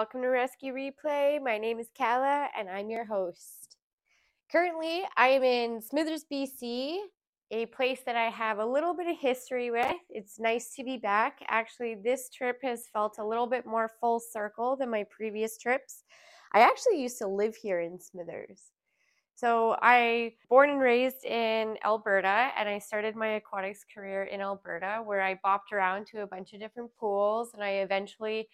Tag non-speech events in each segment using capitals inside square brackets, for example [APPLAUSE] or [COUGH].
welcome to Rescue Replay. My name is Kala and I'm your host. Currently, I am in Smithers, BC, a place that I have a little bit of history with. It's nice to be back. Actually, this trip has felt a little bit more full circle than my previous trips. I actually used to live here in Smithers. So I born and raised in Alberta and I started my aquatics career in Alberta where I bopped around to a bunch of different pools and I eventually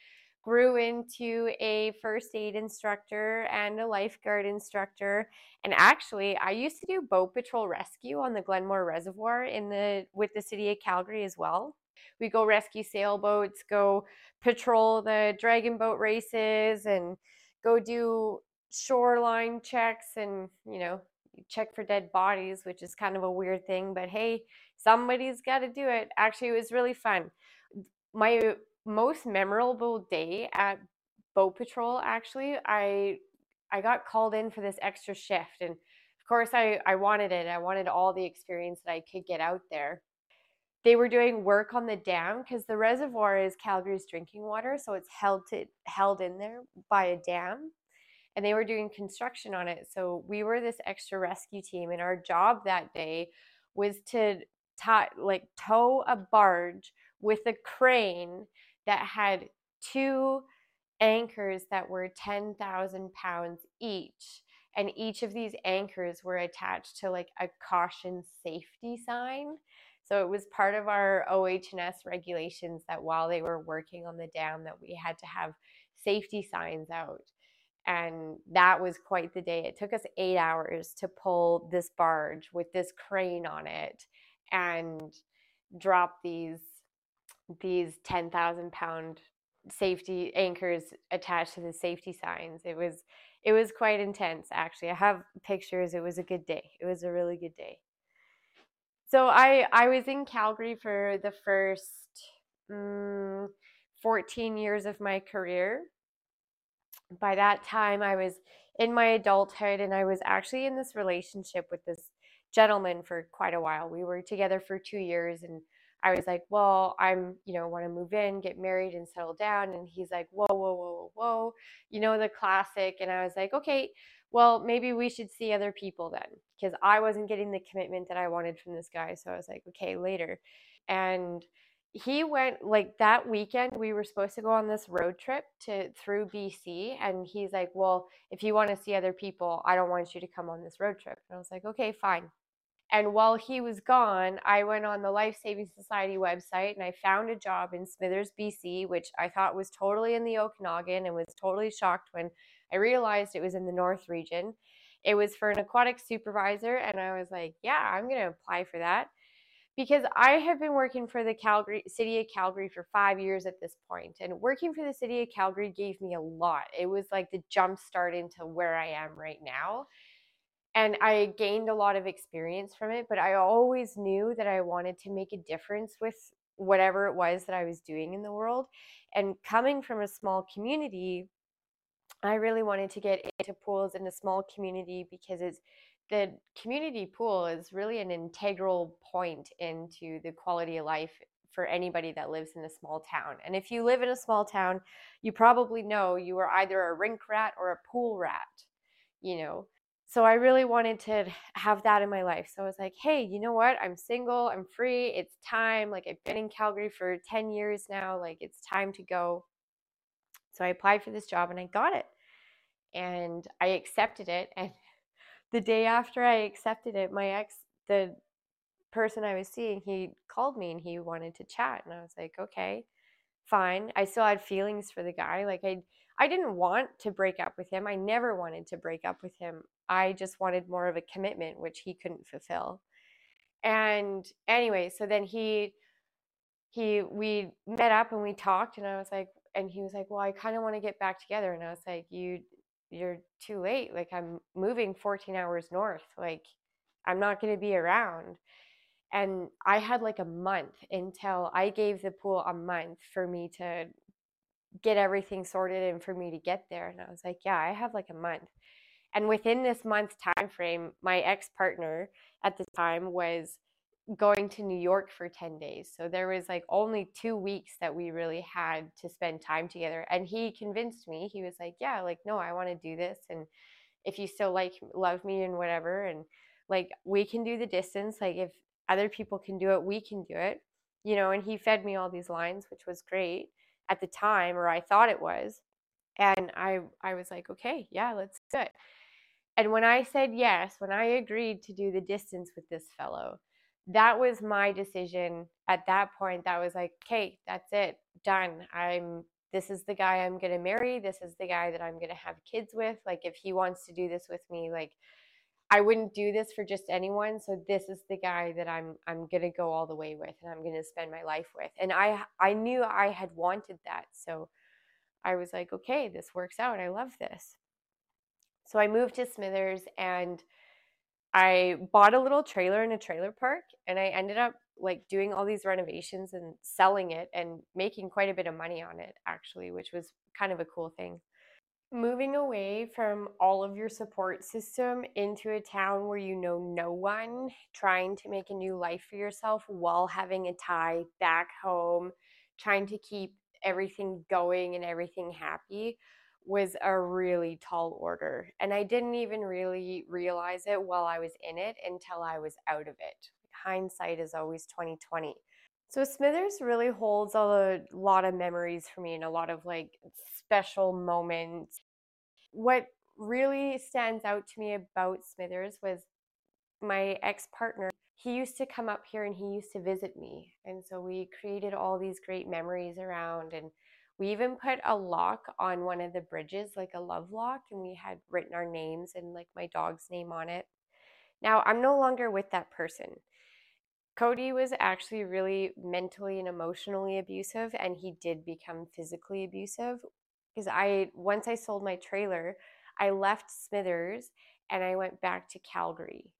grew into a first aid instructor and a lifeguard instructor and actually I used to do boat patrol rescue on the Glenmore Reservoir in the with the city of Calgary as well. We go rescue sailboats, go patrol the dragon boat races and go do shoreline checks and you know check for dead bodies which is kind of a weird thing but hey somebody's got to do it actually it was really fun my most memorable day at boat patrol actually i i got called in for this extra shift and of course i i wanted it i wanted all the experience that i could get out there. They were doing work on the dam because the reservoir is calgary's drinking water so it's held to held in there by a dam and they were doing construction on it so we were this extra rescue team and our job that day was to tie, like tow a barge with a crane that had two anchors that were 10,000 pounds each. And each of these anchors were attached to like a caution safety sign. So it was part of our OH&S regulations that while they were working on the dam that we had to have safety signs out. And that was quite the day. It took us 8 hours to pull this barge with this crane on it and drop these these 10,000 pound safety anchors attached to the safety signs. It was it was quite intense actually. I have pictures. It was a good day. It was a really good day. So I I was in Calgary for the first mm, 14 years of my career. By that time I was in my adulthood and I was actually in this relationship with this gentleman for quite a while. We were together for 2 years and I was like, well, I'm, you know, want to move in, get married, and settle down. And he's like, whoa, whoa, whoa, whoa, you know, the classic. And I was like, okay, well, maybe we should see other people then, because I wasn't getting the commitment that I wanted from this guy. So I was like, okay, later. And he went like that weekend we were supposed to go on this road trip to through BC and he's like, "Well, if you want to see other people, I don't want you to come on this road trip." And I was like, "Okay, fine." And while he was gone, I went on the Life Saving Society website and I found a job in Smithers, BC, which I thought was totally in the Okanagan and was totally shocked when I realized it was in the North region. It was for an aquatic supervisor, and I was like, yeah, I'm going to apply for that because I have been working for the Calgary city of Calgary for 5 years at this point and working for the city of Calgary gave me a lot. It was like the jump start into where I am right now and I gained a lot of experience from it, but I always knew that I wanted to make a difference with whatever it was that I was doing in the world. And coming from a small community, I really wanted to get into pools in a small community because it's the community pool is really an integral point into the quality of life for anybody that lives in a small town. And if you live in a small town, you probably know you are either a rink rat or a pool rat, you know so I really wanted to have that in my life. So I was like, hey, you know what? I'm single, I'm free, it's time. Like I've been in Calgary for 10 years now, like it's time to go. So I applied for this job and I got it. And I accepted it. And [LAUGHS] the day after I accepted it, my ex, the person I was seeing, he called me and he wanted to chat. And I was like, okay, fine. I still had feelings for the guy. Like I I didn't want to break up with him. I never wanted to break up with him. I just wanted more of a commitment, which he couldn't fulfill. And anyway, so then he he we met up and we talked and I was like and he was like, "Well, I kind of want to get back together." And I was like, "You you're too late. Like I'm moving 14 hours north. Like I'm not going to be around." And I had like a month until I gave the pool a month for me to get everything sorted and for me to get there. And I was like, "Yeah, I have like a month." And within this month's time frame, my ex partner at the time was going to New York for 10 days. So there was like only two weeks that we really had to spend time together. And he convinced me, he was like, Yeah, like, no, I want to do this. And if you still like, love me and whatever, and like, we can do the distance. Like, if other people can do it, we can do it, you know. And he fed me all these lines, which was great at the time, or I thought it was. And I, I was like, okay, yeah, let's do it. And when I said yes, when I agreed to do the distance with this fellow, that was my decision at that point. That was like, okay, that's it, done. I'm this is the guy I'm going to marry. This is the guy that I'm going to have kids with. Like if he wants to do this with me, like I wouldn't do this for just anyone. So this is the guy that I'm I'm going to go all the way with and I'm going to spend my life with. And I I knew I had wanted that. So I was like, okay, this works out. I love this. So I moved to Smithers and I bought a little trailer in a trailer park and I ended up like doing all these renovations and selling it and making quite a bit of money on it actually, which was kind of a cool thing. Moving away from all of your support system into a town where you know no one, trying to make a new life for yourself while having a tie back home, trying to keep everything going and everything happy was a really tall order. And I didn't even really realize it while I was in it until I was out of it. Hindsight is always 2020. So Smithers really holds a lot of memories for me and a lot of like special moments. What really stands out to me about Smithers was my ex-partner. He used to come up here and he used to visit me. And so we created all these great memories around and we even put a lock on one of the bridges, like a love lock, and we had written our names and like my dog's name on it. Now, I'm no longer with that person. Cody was actually really mentally and emotionally abusive, and he did become physically abusive. Because I, once I sold my trailer, I left Smithers and I went back to Calgary.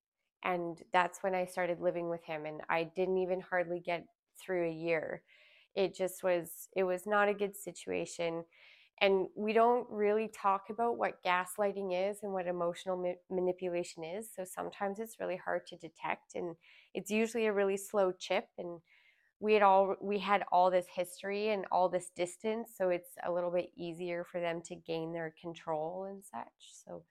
And that's when I started living with him. And I didn't even hardly get through a year it just was it was not a good situation and we don't really talk about what gaslighting is and what emotional ma- manipulation is so sometimes it's really hard to detect and it's usually a really slow chip and we had all we had all this history and all this distance so it's a little bit easier for them to gain their control and such so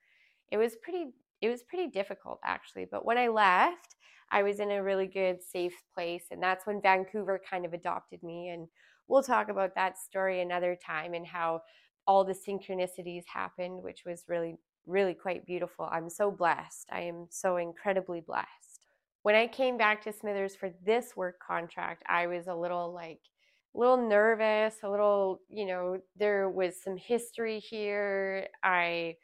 it was pretty it was pretty difficult actually but when i left I was in a really good, safe place. And that's when Vancouver kind of adopted me. And we'll talk about that story another time and how all the synchronicities happened, which was really, really quite beautiful. I'm so blessed. I am so incredibly blessed. When I came back to Smithers for this work contract, I was a little like, a little nervous, a little, you know, there was some history here. I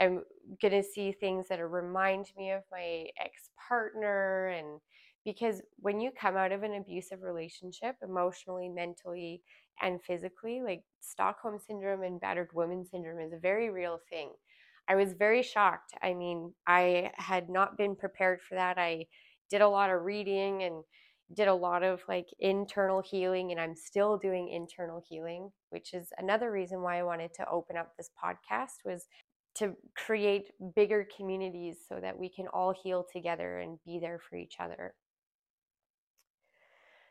going to see things that remind me of my ex partner. And because when you come out of an abusive relationship, emotionally, mentally, and physically, like Stockholm syndrome and battered woman syndrome is a very real thing. I was very shocked. I mean, I had not been prepared for that. I did a lot of reading and did a lot of like internal healing and I'm still doing internal healing, which is another reason why I wanted to open up this podcast was to create bigger communities so that we can all heal together and be there for each other.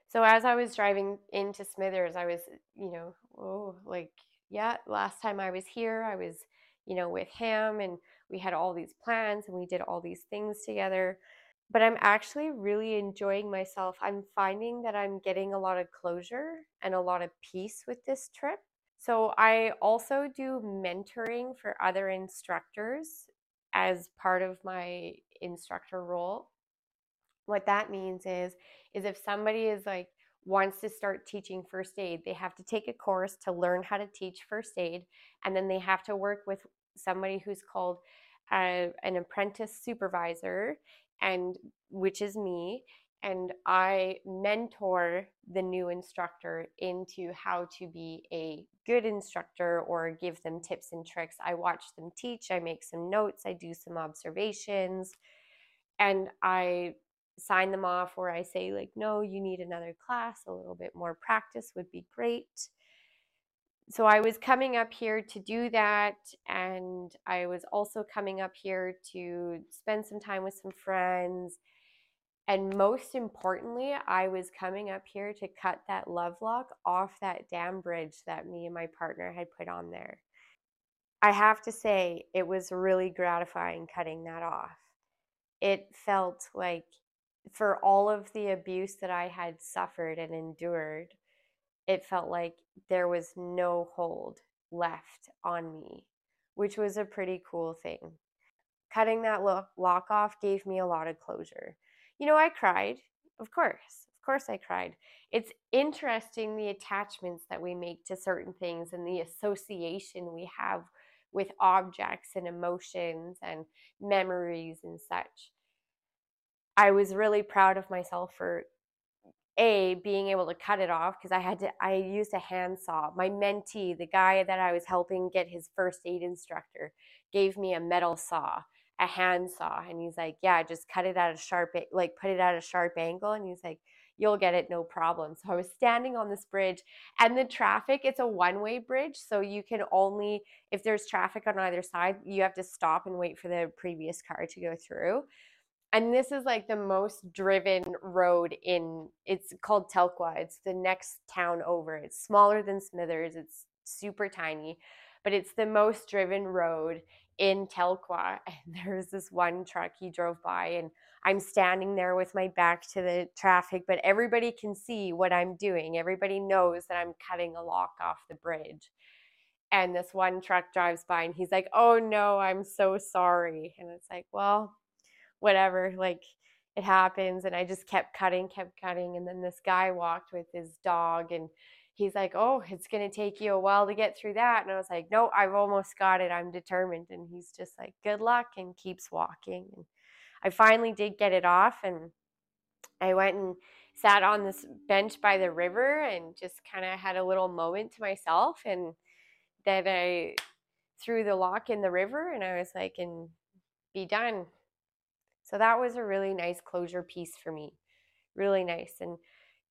So as I was driving into Smithers, I was, you know, oh, like, yeah, last time I was here, I was, you know, with him and we had all these plans and we did all these things together. But I'm actually really enjoying myself. I'm finding that I'm getting a lot of closure and a lot of peace with this trip. So I also do mentoring for other instructors as part of my instructor role. What that means is is if somebody is like wants to start teaching first aid, they have to take a course to learn how to teach first aid and then they have to work with somebody who's called uh, an apprentice supervisor and which is me and I mentor the new instructor into how to be a good instructor or give them tips and tricks. I watch them teach, I make some notes, I do some observations, and I sign them off where I say, like, no, you need another class, a little bit more practice would be great. So I was coming up here to do that, and I was also coming up here to spend some time with some friends And most importantly, I was coming up here to cut that love lock off that dam bridge that me and my partner had put on there. I have to say, it was really gratifying cutting that off. It felt like, for all of the abuse that I had suffered and endured, it felt like there was no hold left on me, which was a pretty cool thing. Cutting that lock off gave me a lot of closure. You know, I cried, of course. Of course, I cried. It's interesting the attachments that we make to certain things and the association we have with objects and emotions and memories and such. I was really proud of myself for a being able to cut it off because I had to I used a handsaw. My mentee, the guy that I was helping get his first aid instructor, gave me a metal saw, a handsaw, and he's like, "Yeah, just cut it at a sharp like put it at a sharp angle." And he's like, "You'll get it no problem." So I was standing on this bridge, and the traffic it's a one-way bridge, so you can only if there's traffic on either side, you have to stop and wait for the previous car to go through and this is like the most driven road in it's called Telkwa It's the next town over. It's smaller than Smithers. It's super tiny, but it's the most driven road in Telkwa. [LAUGHS] And there's this one truck he drove by and I'm standing there with my back to the traffic, but everybody can see what I'm doing. Everybody knows that I'm cutting a lock off the bridge. And this one truck drives by and he's like, "Oh no, I'm so sorry." And it's like, "Well, whatever, like it happens. And I just kept cutting, kept cutting. And then this guy walked with his dog and he's like, Oh, it's going to take you a while to get through that. And I was like, No, I've almost got it. I'm determined. And he's just like, Good luck and keeps walking. And I finally did get it off. And I went and sat on this bench by the river and just kind of had a little moment to myself. And then I threw the lock in the river and I was like, and be done. So that was a really nice closure piece for me. Really nice. And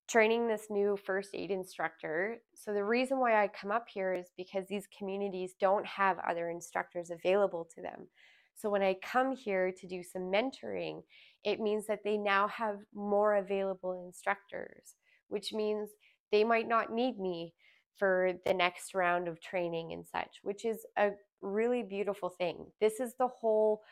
training this new first aid instructor. So the reason why I come up here is because these communities don't have other instructors available to them. So when I come here to do some mentoring, it means that they now have more available instructors, which means they might not need me for the next round of training and such, which is a really beautiful thing. This is the whole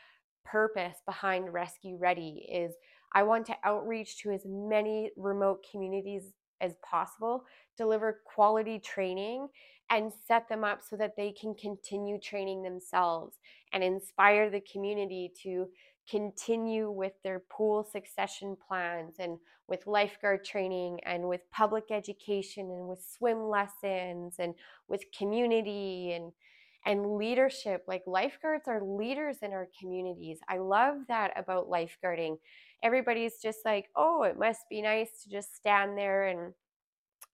purpose behind Rescue Ready is I want to outreach to as many remote communities as possible, deliver quality training and set them up so that they can continue training themselves and inspire the community to continue with their pool succession plans and with lifeguard training and with public education and with swim lessons and with community and and leadership. Like lifeguards are leaders in our communities. I love that about lifeguarding everybody's just like oh it must be nice to just stand there and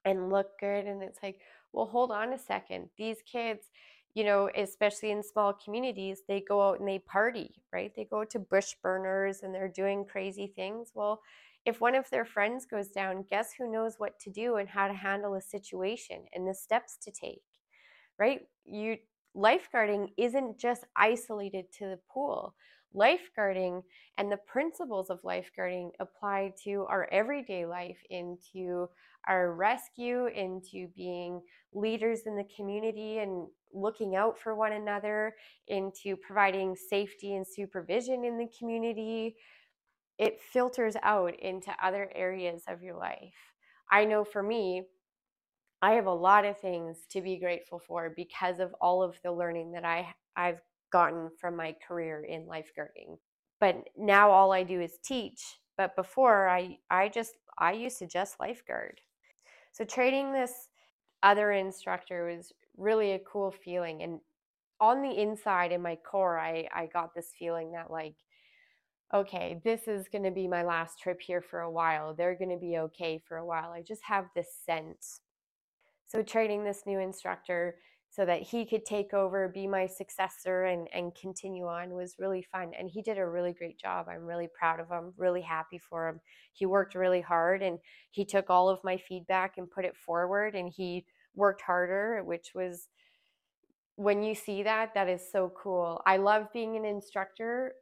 and look good and it's like well hold on a second. These kids you know especially in small communities they go out and they party right? They go to bush burners and they're doing crazy things. Well if one of their friends goes down guess who knows what to do and how to handle a situation and the steps to take right? You lifeguarding isn't just isolated to the pool. Lifeguarding and the principles of lifeguarding apply to our everyday life, into our rescue, into being leaders in the community and looking out for one another, into providing safety and supervision in the community. It filters out into other areas of your life. I know for me, I have a lot of things to be grateful for because of all of the learning that I I've gotten from my career in lifeguarding. But now all I do is teach. But before I I just I used to just lifeguard. So training this other instructor was really a cool feeling and on the inside in my core I I got this feeling that like okay, this is going to be my last trip here for a while. They're going to be okay for a while. I just have this sense so training this new instructor so that he could take over, be my successor, and, and continue on was really fun. And he did a really great job. I'm really proud of him, really happy for him. He worked really hard and he took all of my feedback and put it forward and he worked harder, which was when you see that, that is so cool. I love being an instructor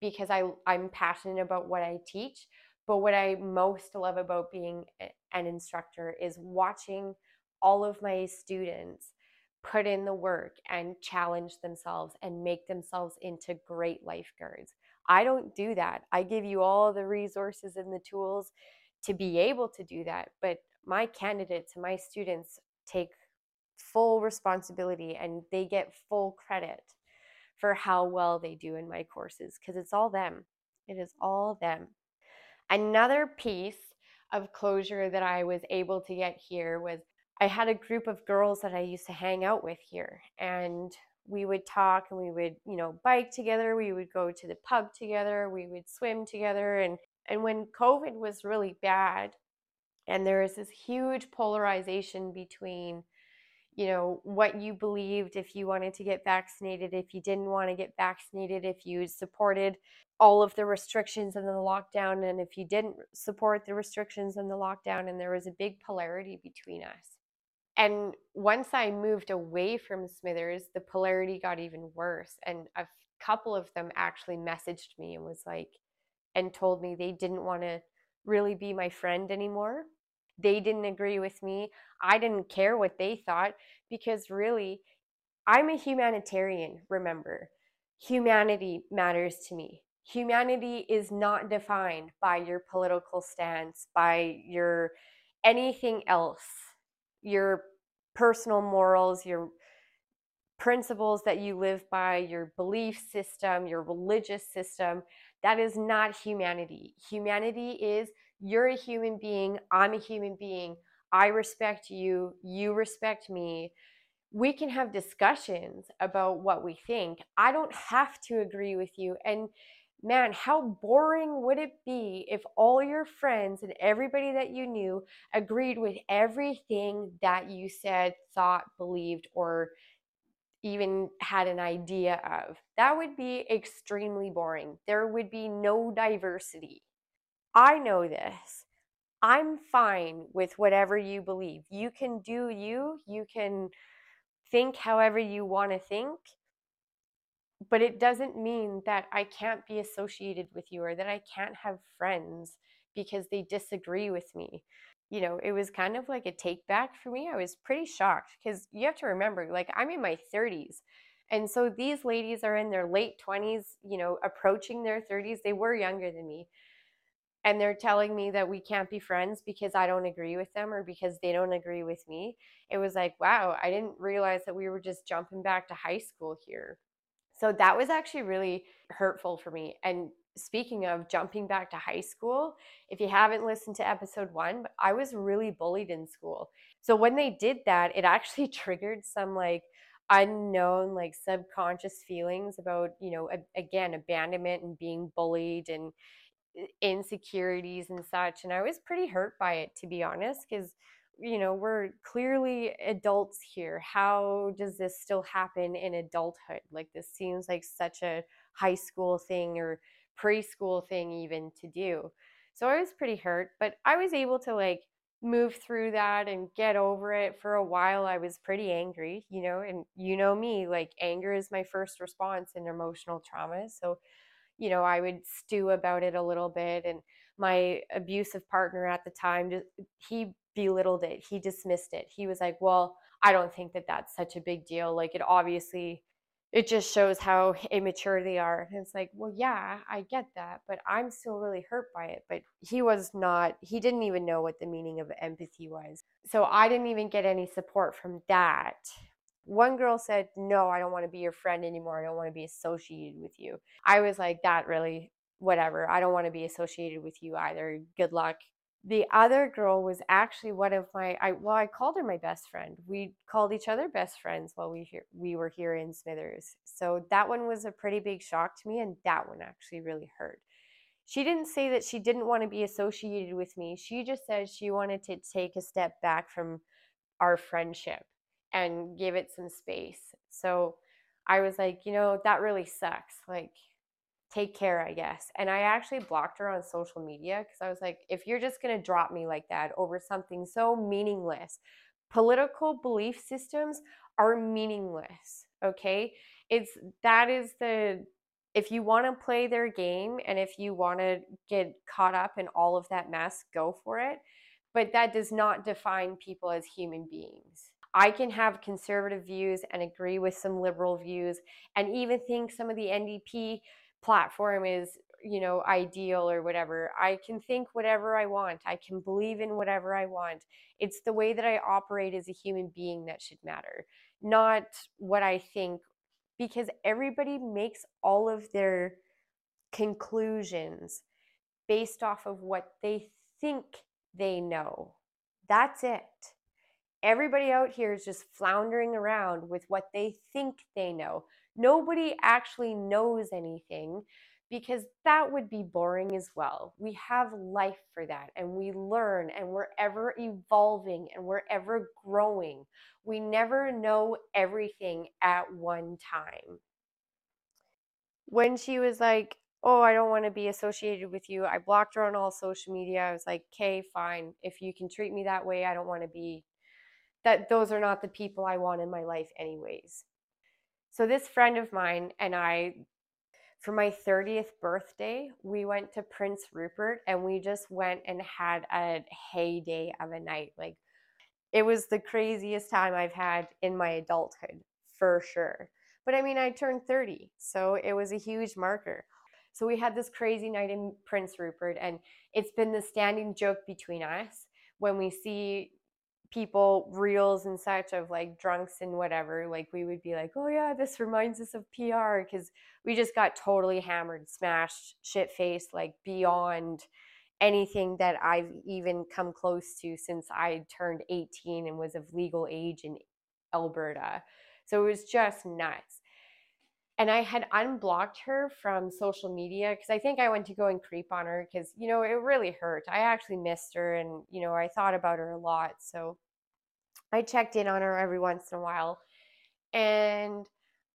because I, I'm passionate about what I teach, But what I most love about being an instructor is watching all of my students put in the work and challenge themselves and make themselves into great lifeguards. I don't do that. I give you all the resources and the tools to be able to do that. But my candidates and my students take full responsibility and they get full credit for how well they do in my courses because it's all them. It is all them. Another piece of closure that I was able to get here was I had a group of girls that I used to hang out with here and we would talk and we would, you know, bike together, we would go to the pub together, we would swim together and and when COVID was really bad and there was this huge polarization between you know what you believed if you wanted to get vaccinated if you didn't want to get vaccinated if you supported all of the restrictions and the lockdown and if you didn't support the restrictions and the lockdown and there was a big polarity between us and once i moved away from smithers the polarity got even worse and a couple of them actually messaged me and was like and told me they didn't want to really be my friend anymore they didn't agree with me. I didn't care what they thought because really, I'm a humanitarian, remember. Humanity matters to me. Humanity is not defined by your political stance, by your anything else, your personal morals, your principles that you live by, your belief system, your religious system. That is not humanity. Humanity is you're a human being, I'm a human being. I respect you, you respect me. We can have discussions about what we think. I don't have to agree with you. And man, how boring would it be if all your friends and everybody that you knew agreed with everything that you said, thought, believed, or even had an idea of? That would be extremely boring. There would be no diversity. I know this. I'm fine with whatever you believe. You can do you, you can think however you want to think, but it doesn't mean that I can't be associated with you or that I can't have friends because they disagree with me. You know, it was kind of like a take back for me. I was pretty shocked because you have to remember, like, I'm in my 30s. And so these ladies are in their late 20s, you know, approaching their 30s. They were younger than me and they're telling me that we can't be friends because I don't agree with them or because they don't agree with me. It was like, wow, I didn't realize that we were just jumping back to high school here. So that was actually really hurtful for me. And speaking of jumping back to high school, if you haven't listened to episode one, I was really bullied in school. So when they did that, it actually [LAUGHS] triggered some like unknown like subconscious feelings about you know a, again abandonment and being bullied and eh, insecurities and such. And I was pretty hurt by it, to be honest, because, you know, we're clearly adults here. How does this still happen in adulthood? Like, this seems like such a high school thing or preschool thing, even to do. So I was pretty hurt, but I was able to like move through that and get over it for a while i was pretty angry you know and you know me like anger is my first response in emotional trauma so you know, I would stew about it a little bit. And my abusive partner at the time, he belittled it. He dismissed it. He was like, well, I don't think that that's such a big deal. Like, it obviously, it just shows how [LAUGHS] immature they are. And it's like, well, yeah, I get that, but I'm still really hurt by it. But he was not, he didn't even know what the meaning of empathy was. So I didn't even get any support from that one girl said, No, I don't want to be your friend anymore. I don't want to be associated with you. I was like, That really, whatever. I don't want to be associated with you either. Good luck. The other girl was actually one of my I well, I called her my best friend. We called each other best friends while we here we were here in Smithers. So that one was a pretty big shock to me and that one actually really hurt. She didn't say that she didn't want to be associated with me. She just said she wanted to take a step back from our friendship and give it some space. So I was like, you know, that really sucks. Like, take care, I guess. And I actually blocked her on social media because I was like, if you're just going to drop me like that over something so meaningless, political belief systems are meaningless. Okay. It's that is the if you want to play their game and if you want to get caught up in all of that mess, go for it. But that does not define people as human beings. I can have conservative views and agree with some liberal views and even think some of the NDP platform is, you know, ideal or whatever. I can think whatever I want. I can believe in whatever I want. It's the way that I operate as a human being that should matter, not what I think because everybody makes all of their conclusions based off of what they think they know. That's it. Everybody out here is just floundering around with what they think they know. Nobody actually knows anything because that would be boring as well. We have life for that and we learn and we're ever evolving and we're ever growing. We never know everything at one time. When she was like, Oh, I don't want to be associated with you, I blocked her on all social media. I was like, Okay, fine. If you can treat me that way, I don't want to be that. Those are not the people I want in my life, anyways. So, this friend of mine and I for my 30th birthday, we went to Prince Rupert and we just went and had a heyday of a night. Like, it was the craziest time I've had in my adulthood, for sure. But I mean, I turned 30, so it was a huge marker. So we had this crazy night in Prince Rupert, and it's been the standing joke between us when we see people reels and such of like drunks and whatever like we would be like oh yeah this reminds us of pr because we just got totally hammered smashed shit faced like beyond anything that i've even come close to since i turned 18 and was of legal age in alberta. So it was just nuts and I had unblocked her from social media because I think I went to go and creep on her because, you know, it really hurt. I actually missed her and, you know, I thought about her a lot. So I checked in on her every once in a while. And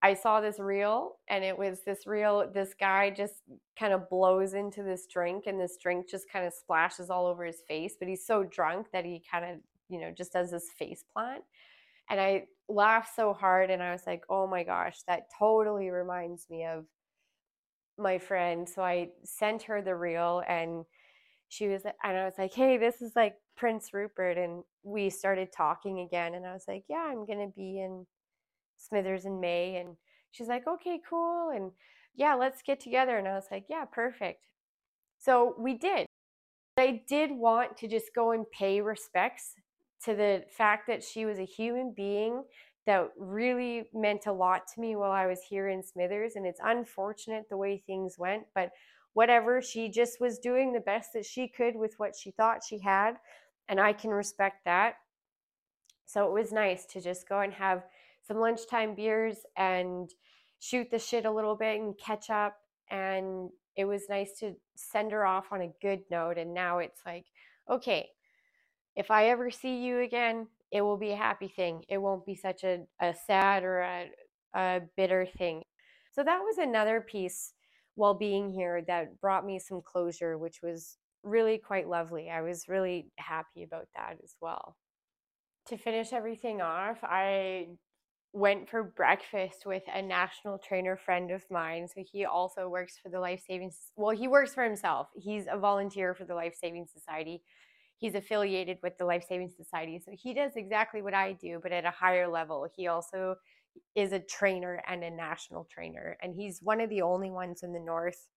I saw this reel, and it was this reel. This guy just kind of blows into this drink, and this drink just kind of splashes all over his face. But he's so drunk that he kind of, you know, just does this face plant. And I laughed so hard, and I was like, oh my gosh, that totally reminds me of my friend. So I sent her the reel, and she was, and I was like, hey, this is like Prince Rupert. And we started talking again. And I was like, yeah, I'm to be in Smithers in May. And she's like, okay, cool. And yeah, let's get together. And I was like, yeah, perfect. So we did. I did want to just go and pay respects to the fact that she was a human being that really meant a lot to me while I was here in Smithers. And it's unfortunate the way things went, but whatever. She just was doing the best that she could with what she thought she had. And I can respect that. So it was nice to just go and have some lunchtime beers and shoot the shit a little bit and catch up. And it was nice to send her off on a good note. And now it's like, okay, if I ever see you again, it will be a happy thing. It won't be such a, a sad or a, a bitter thing. So that was another piece while being here that brought me some closure, which was really quite lovely. I was really happy about that as well. To finish everything off, I went for breakfast with a national trainer friend of mine. So he also works for the Life Saving well, he works for himself. He's a volunteer for the Life Saving Society. He's affiliated with the Life Saving Society. So he does exactly what I do, but at a higher level. He also is a trainer and a national trainer, and he's one of the only ones in the north.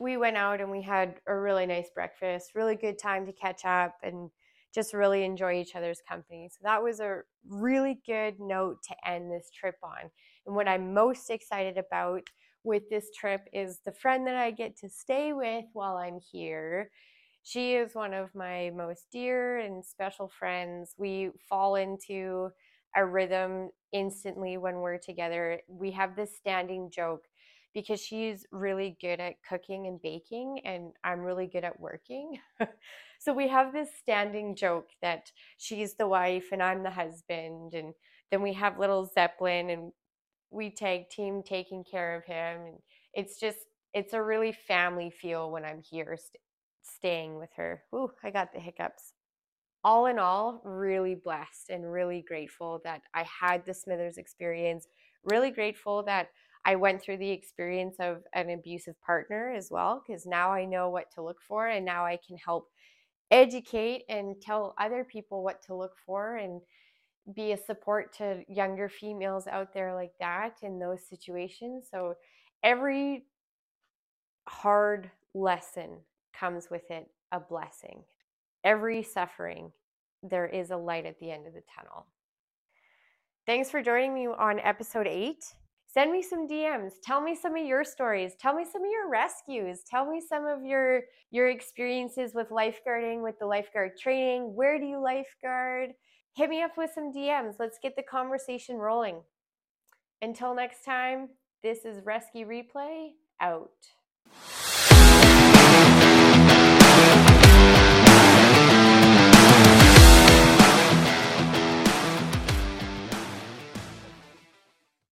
We went out and we had a really nice breakfast, really good time to catch up and just really enjoy each other's company. So that was a really good note to end this trip on. And what I'm most excited about with this trip is the friend that I get to stay with while I'm here. She is one of my most dear and special friends. We fall into a rhythm instantly when we're together. We have this standing joke because she's really good at cooking and baking, and I'm really good at working. [LAUGHS] so we have this standing joke that she's the wife and I'm the husband, and then we have little Zeppelin and we tag team taking care of him. And it's just, it's a really family feel when I'm here staying with her. Ooh, I got the hiccups all in all, really blessed and really grateful that I had the Smithers experience. Really grateful that I went through the experience of an abusive partner as well, because now I know what to look for and now I can help educate and tell other people what to look for and be a support to younger females out there like that in those situations. So every hard lesson comes with it a blessing. Every suffering, there is a light at the end of the tunnel. Thanks for joining me on episode eight. Send me some DMs. Tell me some of your stories. Tell me some of your rescues. Tell me some of your your experiences with lifeguarding, with the lifeguard training. Where do you lifeguard? Hit me up with some DMs. Let's get the conversation rolling. Until next time, this is Rescue Replay out.